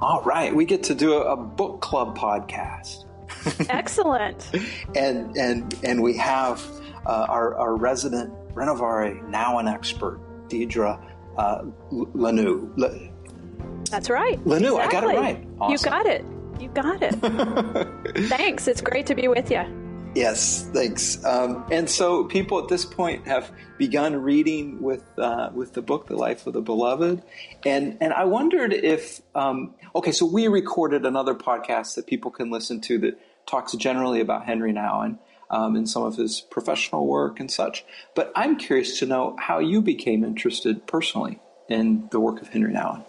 All right, we get to do a, a book club podcast. Excellent. and and and we have uh, our, our resident Renovare, now an expert, Deidre uh, Lanoux. That's right. Lanoux, exactly. I got it right. Awesome. You got it. You got it. Thanks. It's great to be with you. Yes, thanks. Um, and so people at this point have begun reading with uh, with the book, The Life of the Beloved, and and I wondered if um, okay, so we recorded another podcast that people can listen to that talks generally about Henry Nouwen um, and some of his professional work and such. But I'm curious to know how you became interested personally in the work of Henry Nouwen.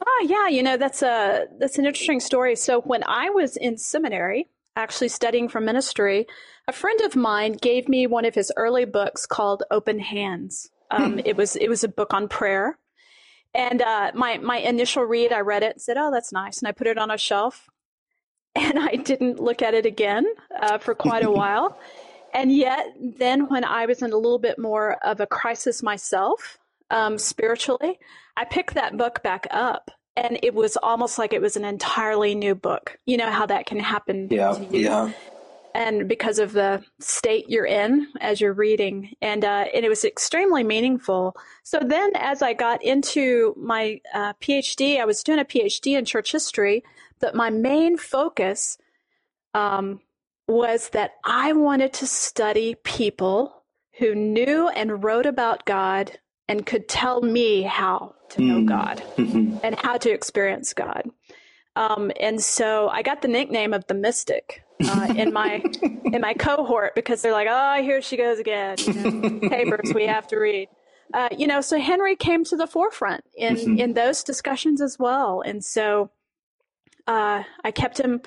Oh yeah, you know that's a that's an interesting story. So when I was in seminary, actually studying for ministry, a friend of mine gave me one of his early books called Open Hands. Um, hmm. It was it was a book on prayer, and uh, my my initial read, I read it and said, "Oh, that's nice," and I put it on a shelf, and I didn't look at it again uh, for quite a while. And yet, then when I was in a little bit more of a crisis myself, um, spiritually, I picked that book back up and it was almost like it was an entirely new book. You know how that can happen yeah, Yeah. And because of the state you're in as you're reading, and uh, and it was extremely meaningful. So then, as I got into my uh, PhD, I was doing a PhD in church history, but my main focus um, was that I wanted to study people who knew and wrote about God and could tell me how to know mm. God mm-hmm. and how to experience God. Um, and so I got the nickname of the mystic uh, in my in my cohort because they're like, oh, here she goes again. You know, papers we have to read. Uh, you know, so Henry came to the forefront in mm-hmm. in those discussions as well, and so uh, I kept him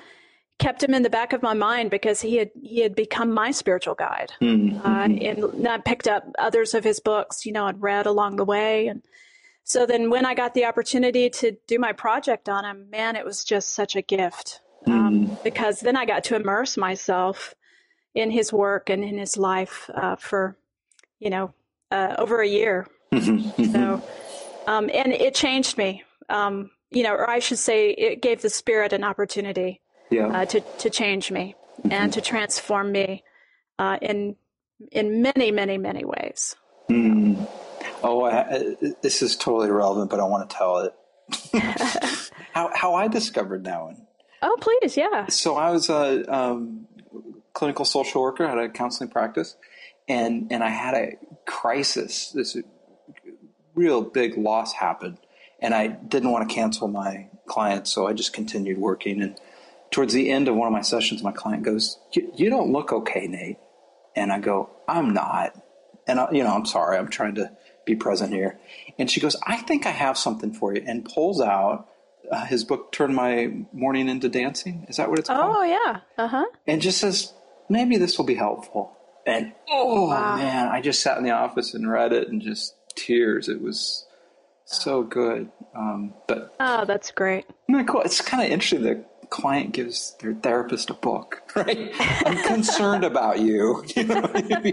kept him in the back of my mind because he had he had become my spiritual guide, mm-hmm. uh, and I picked up others of his books. You know, I'd read along the way, and so then when I got the opportunity to do my project on him, man, it was just such a gift um, mm-hmm. because then I got to immerse myself in his work and in his life uh, for you know uh, over a year. Mm-hmm. So, um, and it changed me. Um, you know, or I should say, it gave the spirit an opportunity yeah. uh, to to change me mm-hmm. and to transform me uh, in in many, many, many ways. Mm. Oh, I, this is totally irrelevant, but I want to tell it. how how I discovered Nouwen. Oh, please, yeah. So I was a um, clinical social worker, had a counseling practice, and and I had a crisis. This real big loss happened, and I didn't want to cancel my clients, so I just continued working. And towards the end of one of my sessions, my client goes, "You don't look okay, Nate," and I go, "I'm not," and I, you know, I'm sorry, I'm trying to be present here. And she goes, "I think I have something for you," and pulls out uh, his book, "Turn My Mourning into Dancing." Is that what it's called? Oh yeah, uh huh. And just says, "Maybe this will be helpful." And oh wow. man, I just sat in the office and read it, and just tears. It was so good. Um, but oh, that's great. Isn't that cool? It's kind of interesting. The client gives their therapist a book, right? I'm concerned about you. you know I mean?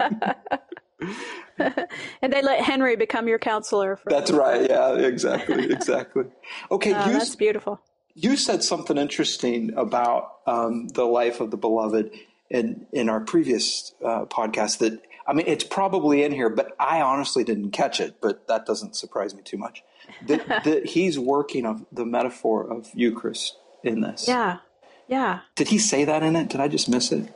and they let Henry become your counselor. that's right. Yeah, exactly, exactly. Okay, uh, that's beautiful. You said something interesting about um, the life of the beloved in in our previous uh, podcast that I mean, it's probably in here, but I honestly didn't catch it. But that doesn't surprise me too much. That, that he's working of the metaphor of Eucharist in this. Yeah, yeah. Did he say that in it? Did I just miss it?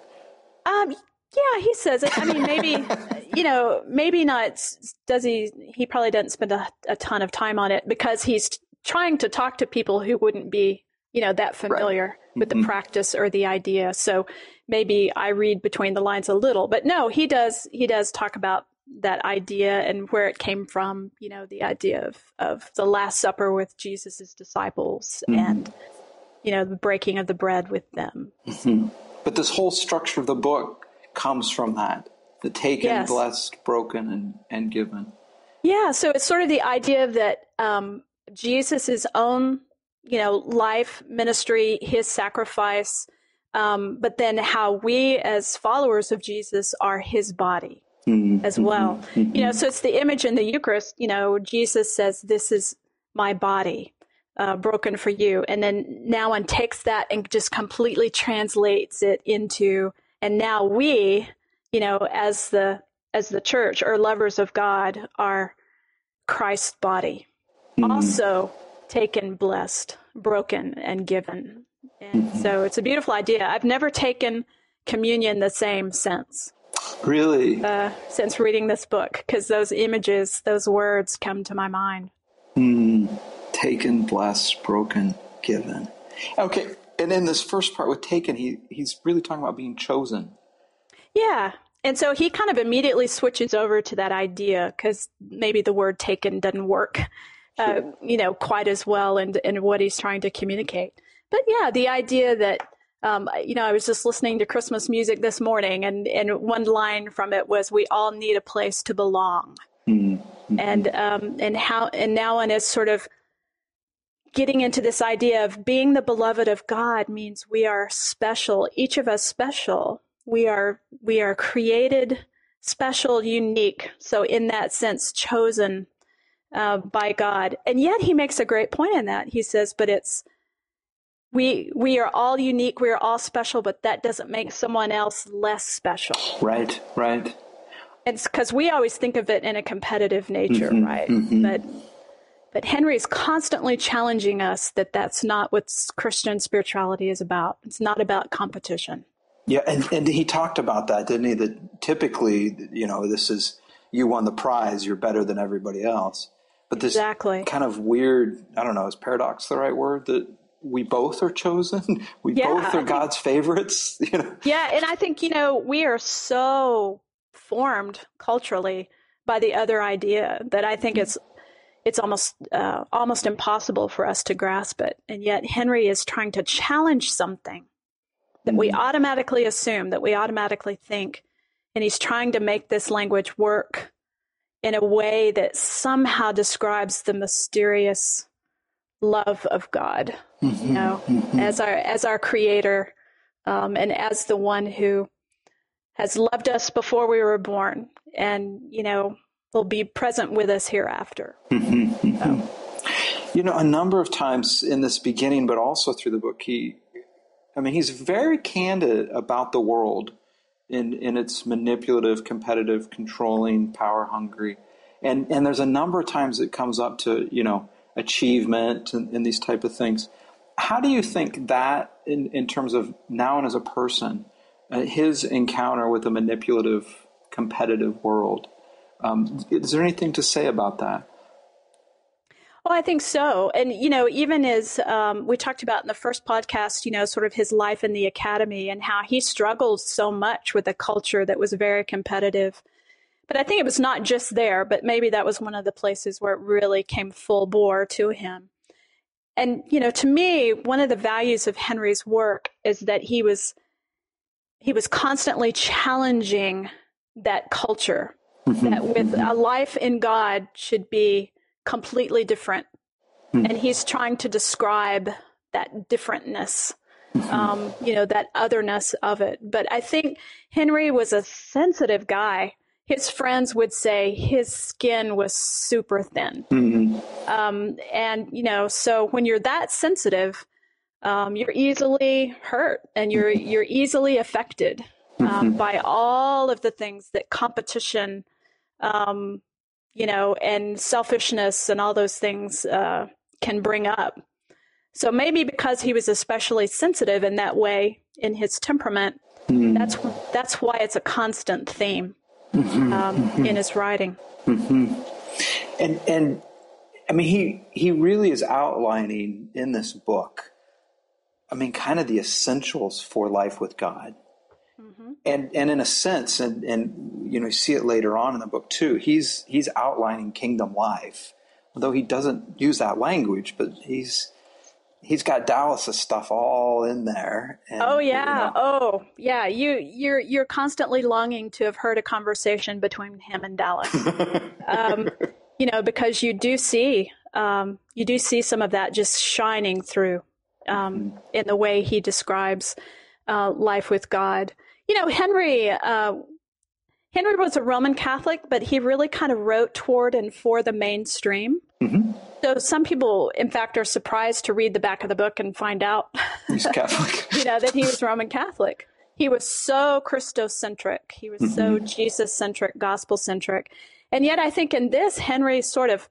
Um, yeah, he says it. I mean, maybe you know, maybe not. Does he? He probably doesn't spend a, a, ton of time on it because he's trying to talk to people who wouldn't be, you know, that familiar right. with mm-hmm. the practice or the idea. So maybe I read between the lines a little, but no, he does. He does talk about that idea and where it came from. You know, the idea of of the Last Supper with Jesus's disciples mm-hmm. and you know the breaking of the bread with them. Mm-hmm. But this whole structure of the book comes from that: the taken, yes. blessed, broken, and and given. Yeah, so it's sort of the idea that um, Jesus' own, you know, life, ministry, his sacrifice, um, but then how we as followers of Jesus are his body mm-hmm. as well. Mm-hmm. You know, so it's the image in the Eucharist, you know, Jesus says, This is my body. Uh, broken for you. And then now one takes that and just completely translates it into, and now we, you know, as the as the church or lovers of God, are Christ's body, mm-hmm. also taken, blessed, broken, and given. And mm-hmm. so it's a beautiful idea. I've never taken communion the same since. Really? Uh, since reading this book, because those images, those words come to my mind. Mm, taken, blessed, broken, given. Okay, and in this first part with taken, he he's really talking about being chosen. Yeah, and so he kind of immediately switches over to that idea because maybe the word taken doesn't work, uh, you know, quite as well in, in what he's trying to communicate. But yeah, the idea that, um, you know, I was just listening to Christmas music this morning and, and one line from it was, we all need a place to belong. Mm-hmm. And, um, and how, and Nouwen is sort of getting into this idea of being the beloved of God means we are special, each of us special we are we are created special, unique. So in that sense, chosen uh, by God. And yet he makes a great point in that. He says, but it's we we are all unique, we are all special, but that doesn't make someone else less special. Right, right. It's because we always think of it in a competitive nature, mm-hmm, right? Mm-hmm. But but Henry is constantly challenging us that that's not what Christian spirituality is about. It's not about competition. Yeah, and, and he talked about that, didn't he? That typically, you know, this is you won the prize, you're better than everybody else. But this exactly. kind of weird, I don't know, is paradox the right word? That we both are chosen. We yeah, both are think, God's favorites. You know? Yeah, and I think, you know, we are so formed culturally by the other idea that I think mm. it's it's almost uh, almost impossible for us to grasp it. And yet Henry is trying to challenge something that we mm-hmm. automatically assume, that we automatically think. And he's trying to make this language work in a way that somehow describes the mysterious love of God, mm-hmm, you know, mm-hmm. as our as our creator, um, and as the one who has loved us before we were born, and you know will be present with us hereafter. You know, a number of times in this beginning, but also through the book, he I mean, he's very candid about the world in, in its manipulative, competitive, controlling, power hungry. And, and there's a number of times it comes up to, you know, achievement and, and these type of things. How do you think that, in, in terms of now and as a person, uh, his encounter with a manipulative, competitive world, um, is there anything to say about that? Well, I think so. And, you know, even as um, we talked about in the first podcast, you know, sort of his life in the academy and how he struggled so much with a culture that was very competitive. But I think it was not just there, but maybe that was one of the places where it really came full bore to him. And, you know, to me, one of the values of Henry's work is that he was he was constantly challenging that culture mm-hmm. that with a life in God should be completely different. Mm. And he's trying to describe that differentness, mm-hmm. um, you know, that otherness of it. But I think Henry was a sensitive guy. His friends would say his skin was super thin. Mm-hmm. Um, and, you know, so when you're that sensitive, um, you're easily hurt and you're, mm-hmm. you're easily affected um, mm-hmm. by all of the things that competition um, you know, and selfishness and all those things uh, can bring up. So maybe because he was especially sensitive in that way in his temperament, mm-hmm. that's that's why it's a constant theme mm-hmm. Um, mm-hmm. in his writing. Mm-hmm. And and I mean, he he really is outlining in this book. I mean, kind of the essentials for life with God. Mm-hmm. And and in a sense, and and you know, you see it later on in the book too. He's he's outlining kingdom life, although he doesn't use that language, but he's he's got Dallas's stuff all in there. And, oh yeah, you know. oh yeah. You you're you're constantly longing to have heard a conversation between him and Dallas. um, you know, because you do see um, you do see some of that just shining through um, mm-hmm. in the way he describes uh, life with God you know, Henry, uh, Henry was a Roman Catholic, but he really kind of wrote toward and for the mainstream. Mm-hmm. So some people, in fact, are surprised to read the back of the book and find out he's Catholic. you know, that he was Roman Catholic. He was so Christocentric. He was mm-hmm. so Jesus centric, gospel centric. And yet, I think in this, Henry sort of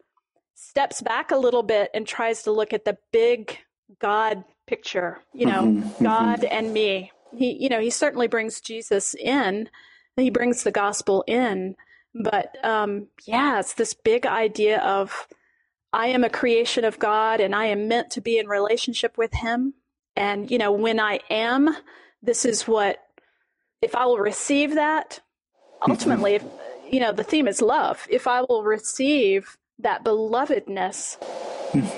steps back a little bit and tries to look at the big God picture, you know, mm-hmm. mm-hmm. God and me. He, you know, he certainly brings Jesus in, he brings the gospel in. But um, yeah, it's this big idea of I am a creation of God and I am meant to be in relationship with Him. And, you know, when I am, this is what, if I will receive that, ultimately, if, you know, the theme is love. If I will receive that belovedness,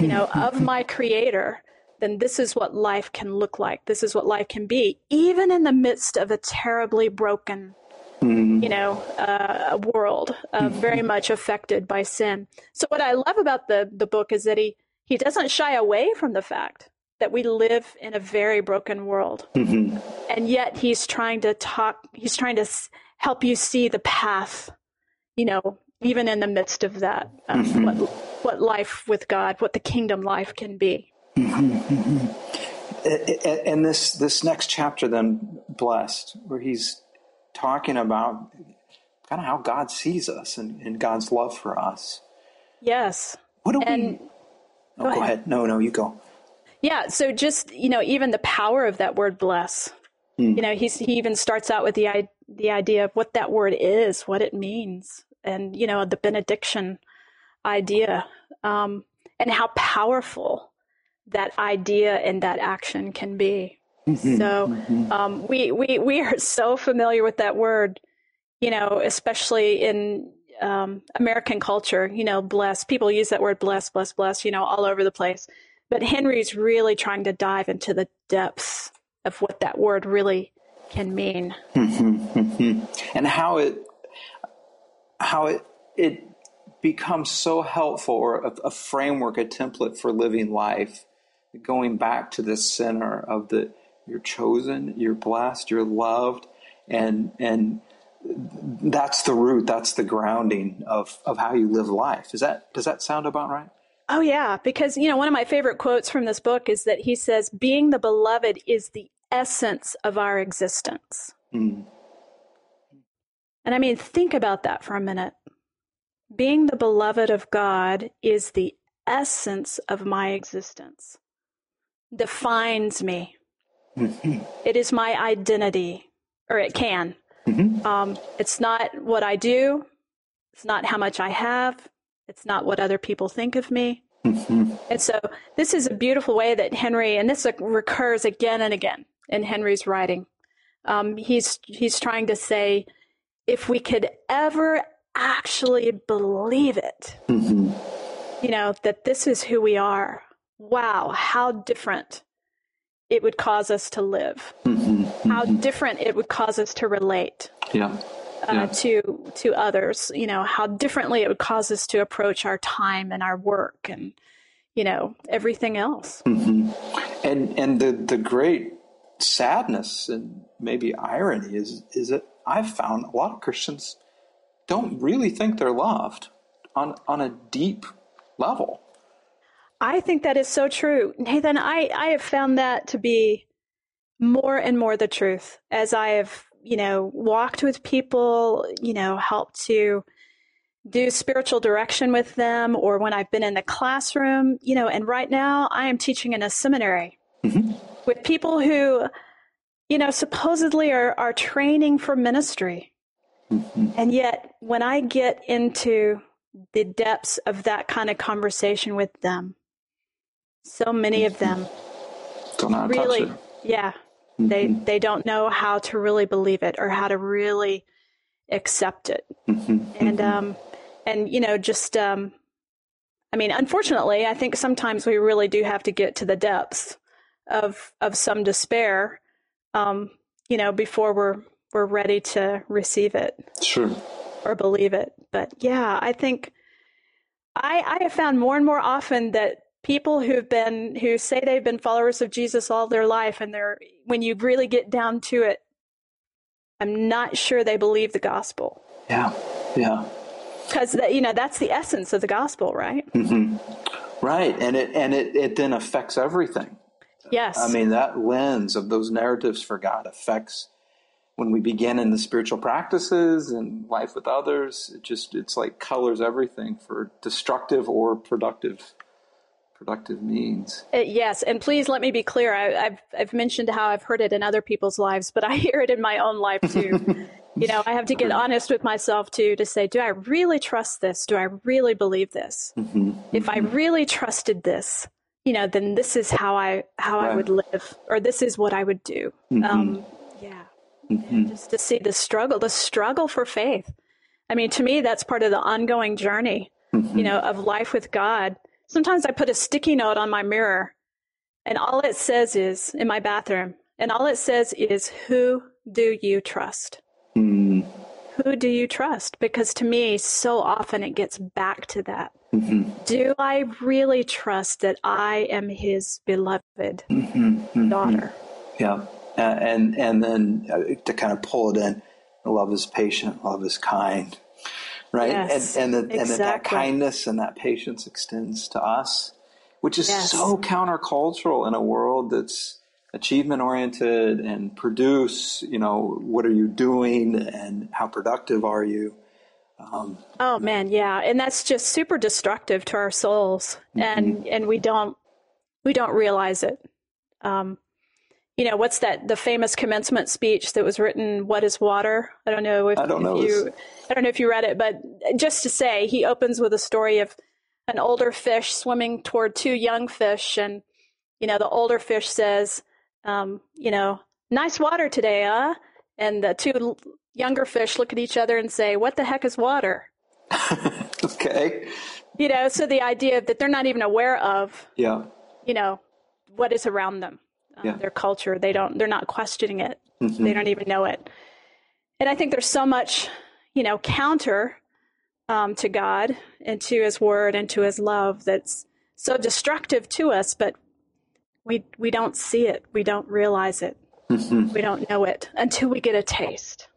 you know, of my Creator, then this is what life can look like. This is what life can be, even in the midst of a terribly broken, you know, uh, world, uh, very much affected by sin. So, what I love about the the book is that he he doesn't shy away from the fact that we live in a very broken world. Mm-hmm. And yet he's trying to talk, he's trying to help you see the path, you know, even in the midst of that, um, mm-hmm. what, what life with God, what the kingdom life can be. Mm-hmm. And this, this next chapter, then, blessed, where he's talking about kind of how God sees us and, and God's love for us. Yes. What do and, we? Oh, go, ahead. go ahead. No, no, you go. Yeah. So just, you know, even the power of that word bless, mm. you know, he's, he even starts out with the, the idea of what that word is, what it means, and, you know, the benediction idea, um, and how powerful that idea and that action can be. Mm-hmm. So mm-hmm. um, we, we, we are so familiar with that word, you know, especially in um, American culture, you know, bless. People use that word bless, bless, bless, you know, all over the place. But Henry's really trying to dive into the depths of what that word really can mean. and how it how it it becomes so helpful or a, a, framework, a template for living life, going back to the center of the you're chosen, you're blessed, you're loved, and and that's the root, that's the grounding of, of how you live life. Is that does that sound about right? Oh, yeah. Because, you know, one of my favorite quotes from this book is that he says, being the beloved is the essence of our existence. Mm. And I mean, think about that for a minute. Being the beloved of God is the essence of my existence, defines me. Mm-hmm. It is my identity, or it can. Mm-hmm. Um, it's not what I do, it's not how much I have, it's not what other people think of me. Mm-hmm. And so this is a beautiful way that Henry, and this recurs again and again in Henry's writing. Um, he's he's trying to say, if we could ever actually believe it, mm-hmm. you know, that this is who we are. Wow, how different it would cause us to live. Mm-hmm. How mm-hmm. different it would cause us to relate. Yeah uh, yeah. to to others. You know how differently it would cause us to approach our time and our work and you know everything else. Mm-hmm. And and the the great sadness and maybe irony is is that I've found a lot of Christians don't really think they're loved on on a deep level. I think that is so true. Nathan, I, I have found that to be more and more the truth as I have you know, walked with people, you know, helped to do spiritual direction with them, or when I've been in the classroom, you know, and right now I am teaching in a seminary mm-hmm. with people who, you know, supposedly are, are training for ministry. Mm-hmm. And yet, when I get into the depths of that kind of conversation with them, so many of them really, yeah, they mm-hmm. they don't know how to really believe it or how to really accept it. Mm-hmm. And mm-hmm. um and you know just um I mean unfortunately I think sometimes we really do have to get to the depths of of some despair um you know before we're we're ready to receive it. Sure. Or believe it. But yeah, I think I I have found more and more often that people who've been who say they've been followers of Jesus all their life and they're when you really get down to it I'm not sure they believe the gospel. Yeah. Yeah. Cuz you know that's the essence of the gospel, right? hmm Right, and it and it, it then affects everything. Yes. I mean that lens of those narratives for God affects when we begin in the spiritual practices and life with others. It just it's like colors everything for destructive or productive productive means. Uh, yes, and please let me be clear. I, have I've mentioned how I've heard it in other people's lives, but I hear it in my own life too. you know, I have to get honest with myself too to say, do I really trust this? Do I really believe this? Mm-hmm. If I really trusted this, you know, then this is how I how right. I would live, or this is what I would do. Mm-hmm. Um, yeah, mm-hmm. just to see the struggle, the struggle for faith. I mean, to me, that's part of the ongoing journey, mm-hmm. you know, of life with God Sometimes I put a sticky note on my mirror and all it says is in my bathroom, and all it says is, Who do you trust? Mm. Who do you trust? Because to me, so often it gets back to that. Mm-hmm. Do I really trust that I am his beloved mm-hmm. mm-hmm. daughter? Yeah. Uh, and and then uh, to kind of pull it in, love is patient, love is kind, right? Yes, and and, the, exactly. and that, that kindness and that patience extends to us, which is yes. so countercultural in a world that's achievement oriented and produce. You know, what are you doing and how productive are you? Um, oh man, yeah, and that's just super destructive to our souls, mm-hmm. and and we don't we don't realize it. Um, you know, what's that, the famous commencement speech that was written, What is Water? I don't know if, I don't know if you, I don't know if you read it, but just to say, he opens with a story of an older fish swimming toward two young fish. And, you know, the older fish says, um, you know, nice water today, huh? And the two younger fish look at each other and say, what the heck is water? okay. You know, so the idea that they're not even aware of, yeah, you know, what is around them um, yeah. their culture. They don't. They're not questioning it. Mm-hmm. They don't even know it. And I think there's so much, you know, counter um, to God and to His Word and to His love that's so destructive to us, but we we don't see it. We don't realize it. Mm-hmm. We don't know it until we get a taste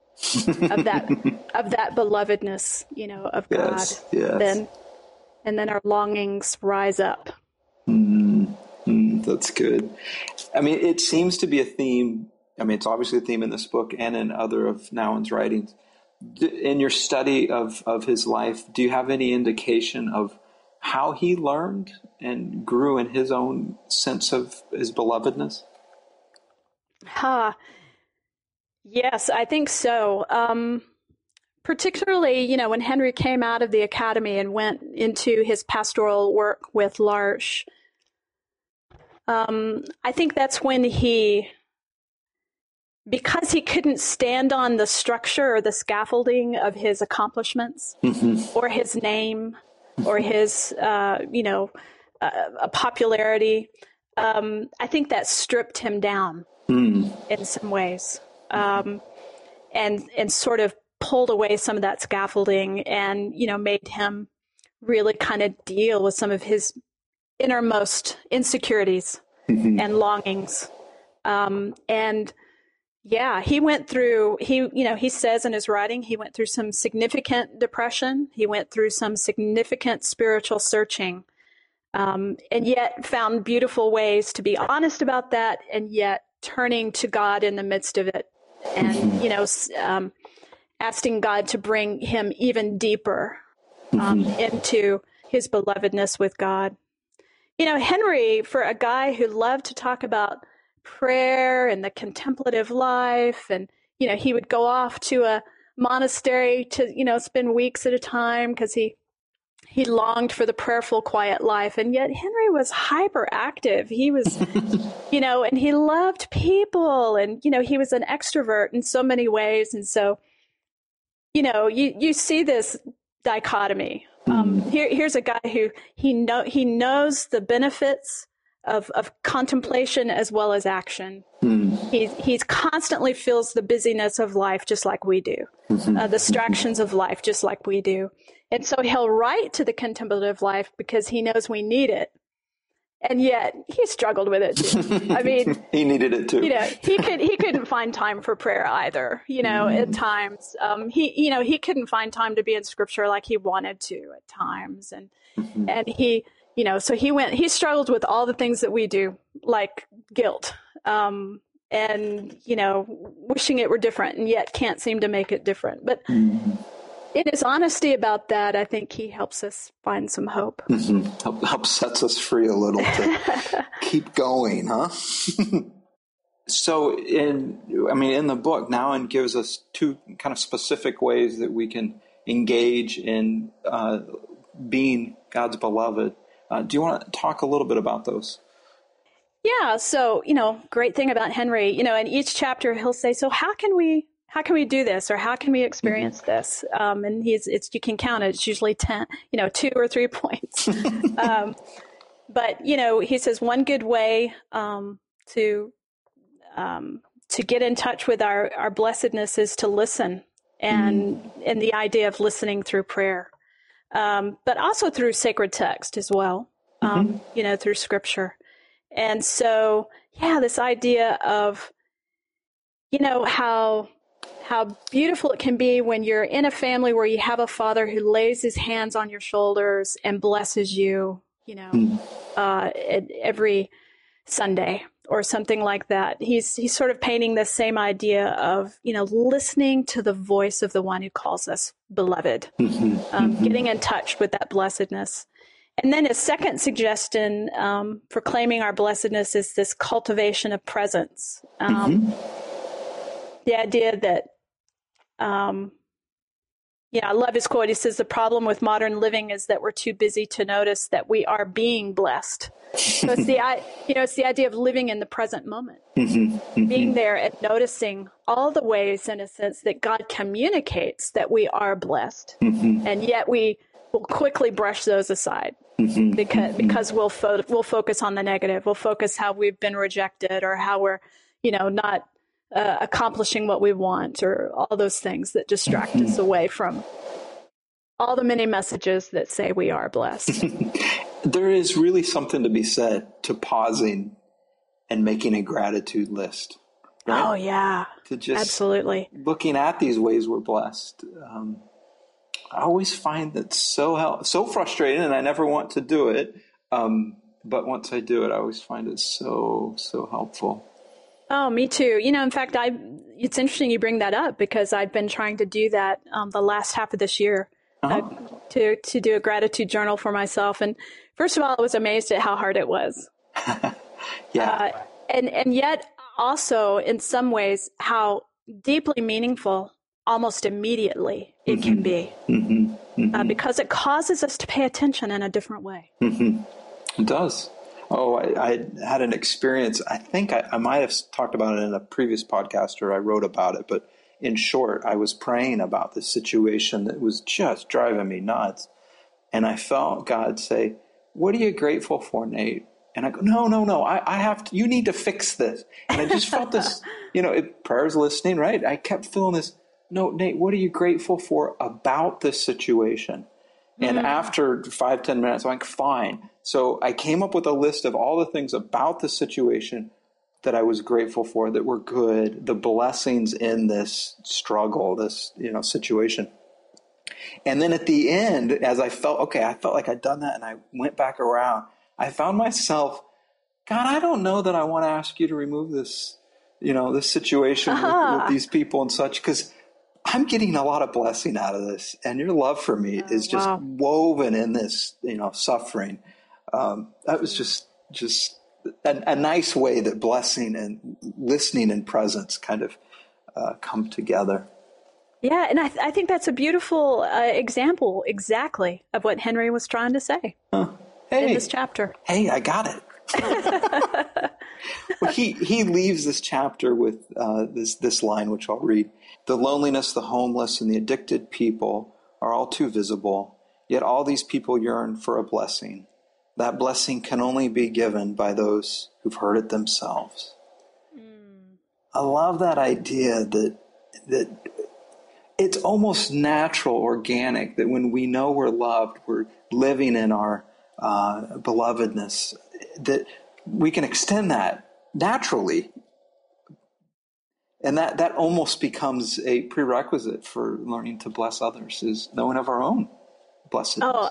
of that of that belovedness, you know, of yes, God. Yes. Then and then our longings rise up. Mm, that's good. I mean, it seems to be a theme. I mean, it's obviously a theme in this book and in other of Nouwen's writings. In your study of, of his life, do you have any indication of how he learned and grew in his own sense of his belovedness? Huh. Yes, I think so. Um, particularly, you know, when Henry came out of the academy and went into his pastoral work with L'Arche, um, I think that's when he, because he couldn't stand on the structure or the scaffolding of his accomplishments mm-hmm. or his name or his, uh, you know, uh, popularity, um, I think that stripped him down mm. in some ways, um, and and sort of pulled away some of that scaffolding, and you know, made him really kind of deal with some of his innermost insecurities mm-hmm. and longings. Um, and yeah, he went through, he, you know, he says in his writing, he went through some significant depression. He went through some significant spiritual searching. Um, and yet found beautiful ways to be honest about that and yet turning to God in the midst of it and, mm-hmm. you know, um, asking God to bring him even deeper um, mm-hmm. into his belovedness with God. You know, Henry, for a guy who loved to talk about prayer and the contemplative life, and, you know, he would go off to a monastery to, you know, spend weeks at a time because he he longed for the prayerful quiet life. And yet henry was hyperactive. He was you know and he loved people and you know he was an extrovert in so many ways. And so you know you you see this dichotomy um, here, here's a guy who he know he knows the benefits of, of contemplation as well as action. Mm. He he's constantly feels the busyness of life just like we do, mm-hmm. uh, the distractions of life just like we do, and so he'll write to the contemplative life because he knows we need it and yet he struggled with it too. I mean, he needed it too. You know, he could he couldn't find time for prayer either. You know, mm. at times, um, he you know he couldn't find time to be in scripture like he wanted to at times, and mm-hmm. and he you know, so he went, he struggled with all the things that we do, like guilt, um, and, you know, wishing it were different and yet can't seem to make it different. But mm-hmm. In his honesty about that, I think he helps us find some hope. Mm-hmm. Help, help sets us free a little to keep going, huh? so in, I mean, in the book, Nouwen gives us two kind of specific ways that we can engage in uh, being God's beloved. Uh, do you want to talk a little bit about those? Yeah. So, you know, great thing about Henry, you know, in each chapter he'll say, so how can we, how can we do this? Or how can we experience mm-hmm. this? Um, and he's, it's, you can count it. It's usually 10, you know, two or three points. um, but, you know, he says one good way, um, to, um, to get in touch with our, our blessedness is to listen and, mm. and the idea of listening through prayer. Um, but also through sacred text as well, um, mm-hmm. you know, through scripture. And so, yeah, this idea of, you know, how how beautiful it can be when you're in a family where you have a father who lays his hands on your shoulders and blesses you, you know, mm. uh, every Sunday or something like that. He's he's sort of painting the same idea of you know listening to the voice of the one who calls us beloved, mm-hmm. Um, mm-hmm. getting in touch with that blessedness. And then his second suggestion um, for claiming our blessedness is this cultivation of presence. Um, mm-hmm. The idea that, um, yeah, I love his quote. He says, The problem with modern living is that we're too busy to notice that we are being blessed. So it's the, you know, it's the idea of living in the present moment, mm-hmm. Mm-hmm. being there and noticing all the ways, in a sense, that God communicates that we are blessed. Mm-hmm. And yet we will quickly brush those aside. Mm-hmm. because mm-hmm. because we'll fo- we'll focus on the negative. We'll focus how we've been rejected or how we're you know not uh, accomplishing what we want or all those things that distract mm-hmm. us away from all the many messages that say we are blessed. there is really something to be said to pausing and making a gratitude list. Right? Oh yeah, to just absolutely looking at these ways we're blessed. Um, I always find that so help, so frustrating, and I never want to do it. Um, but once I do it, I always find it so so helpful. Oh, me too. You know, in fact, I it's interesting you bring that up because I've been trying to do that um, the last half of this year uh-huh. uh, to to do a gratitude journal for myself. And first of all, I was amazed at how hard it was. yeah, uh, and and yet also in some ways how deeply meaningful almost immediately it mm-hmm. can be mm-hmm. Mm-hmm. Uh, because it causes us to pay attention in a different way. Mm-hmm. It does. Oh, I, I, had an experience. I think I, I, might have talked about it in a previous podcast or I wrote about it, but in short, I was praying about this situation that was just driving me nuts. And I felt God say, What are you grateful for, Nate? And I go, No, no, no, I, I have to, you need to fix this. And I just felt this, you know, it, prayer's listening, right? I kept feeling this no, Nate, what are you grateful for about this situation? And mm-hmm. after five, ten minutes, I'm like, fine. So I came up with a list of all the things about the situation that I was grateful for that were good, the blessings in this struggle, this, you know, situation. And then at the end, as I felt, okay, I felt like I'd done that and I went back around, I found myself, God, I don't know that I want to ask you to remove this, you know, this situation uh-huh. with, with these people and such, because I'm getting a lot of blessing out of this, and your love for me oh, is just wow. woven in this, you know, suffering. Um, that was just just a, a, nice way that blessing and listening and presence kind of uh, come together. Yeah, and I, th- I think that's a beautiful uh, example, exactly, of what Henry was trying to say huh. hey, in this chapter. Hey, I got it. well, he he leaves this chapter with uh, this this line, which I'll read. The loneliness, the homeless, and the addicted people are all too visible, yet all these people yearn for a blessing. That blessing can only be given by those who've heard it themselves. Mm. I love that idea that that it's almost natural, organic, that when we know we're loved, we're living in our uh, belovedness, that we can extend that naturally and that that almost becomes a prerequisite for learning to bless others is knowing of our own blessedness. Oh,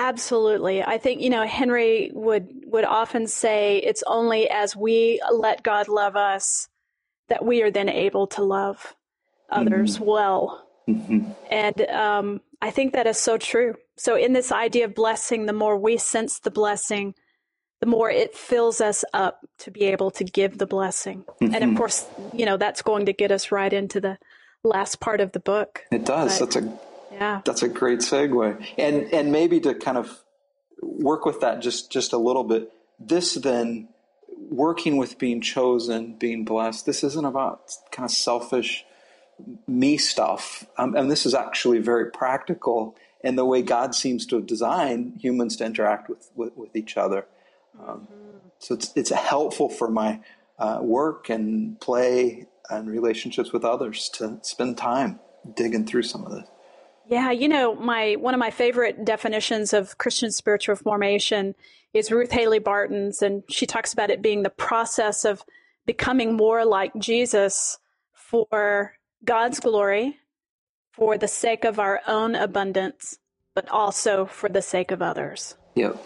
Absolutely. I think, you know, Henry would, would often say it's only as we let God love us that we are then able to love others mm-hmm. well. Mm-hmm. And um, I think that is so true. So, in this idea of blessing, the more we sense the blessing, the more it fills us up to be able to give the blessing. Mm-hmm. And of course, you know, that's going to get us right into the last part of the book. It does. But, that's a yeah. That's a great segue. And and maybe to kind of work with that just just a little bit. This then working with being chosen, being blessed. This isn't about kind of selfish me stuff. Um, and this is actually very practical in the way God seems to have designed humans to interact with, with, with each other. Um, mm-hmm. So it's, it's helpful for my uh, work and play and relationships with others to spend time digging through some of this. Yeah, you know, my one of my favorite definitions of Christian spiritual formation is Ruth Haley Barton's, and she talks about it being the process of becoming more like Jesus for God's glory, for the sake of our own abundance, but also for the sake of others. Yep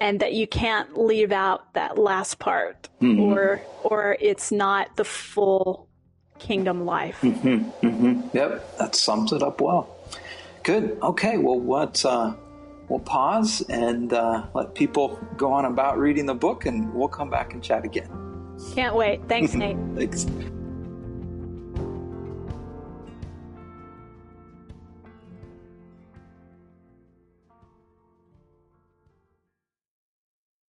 and that you can't leave out that last part mm-hmm. or or it's not the full kingdom life mm-hmm. Mm-hmm. yep that sums it up well good. Okay well what uh, we'll pause and uh, let people go on about reading the book and we'll come back and chat again. Can't wait. Thanks nate. Thanks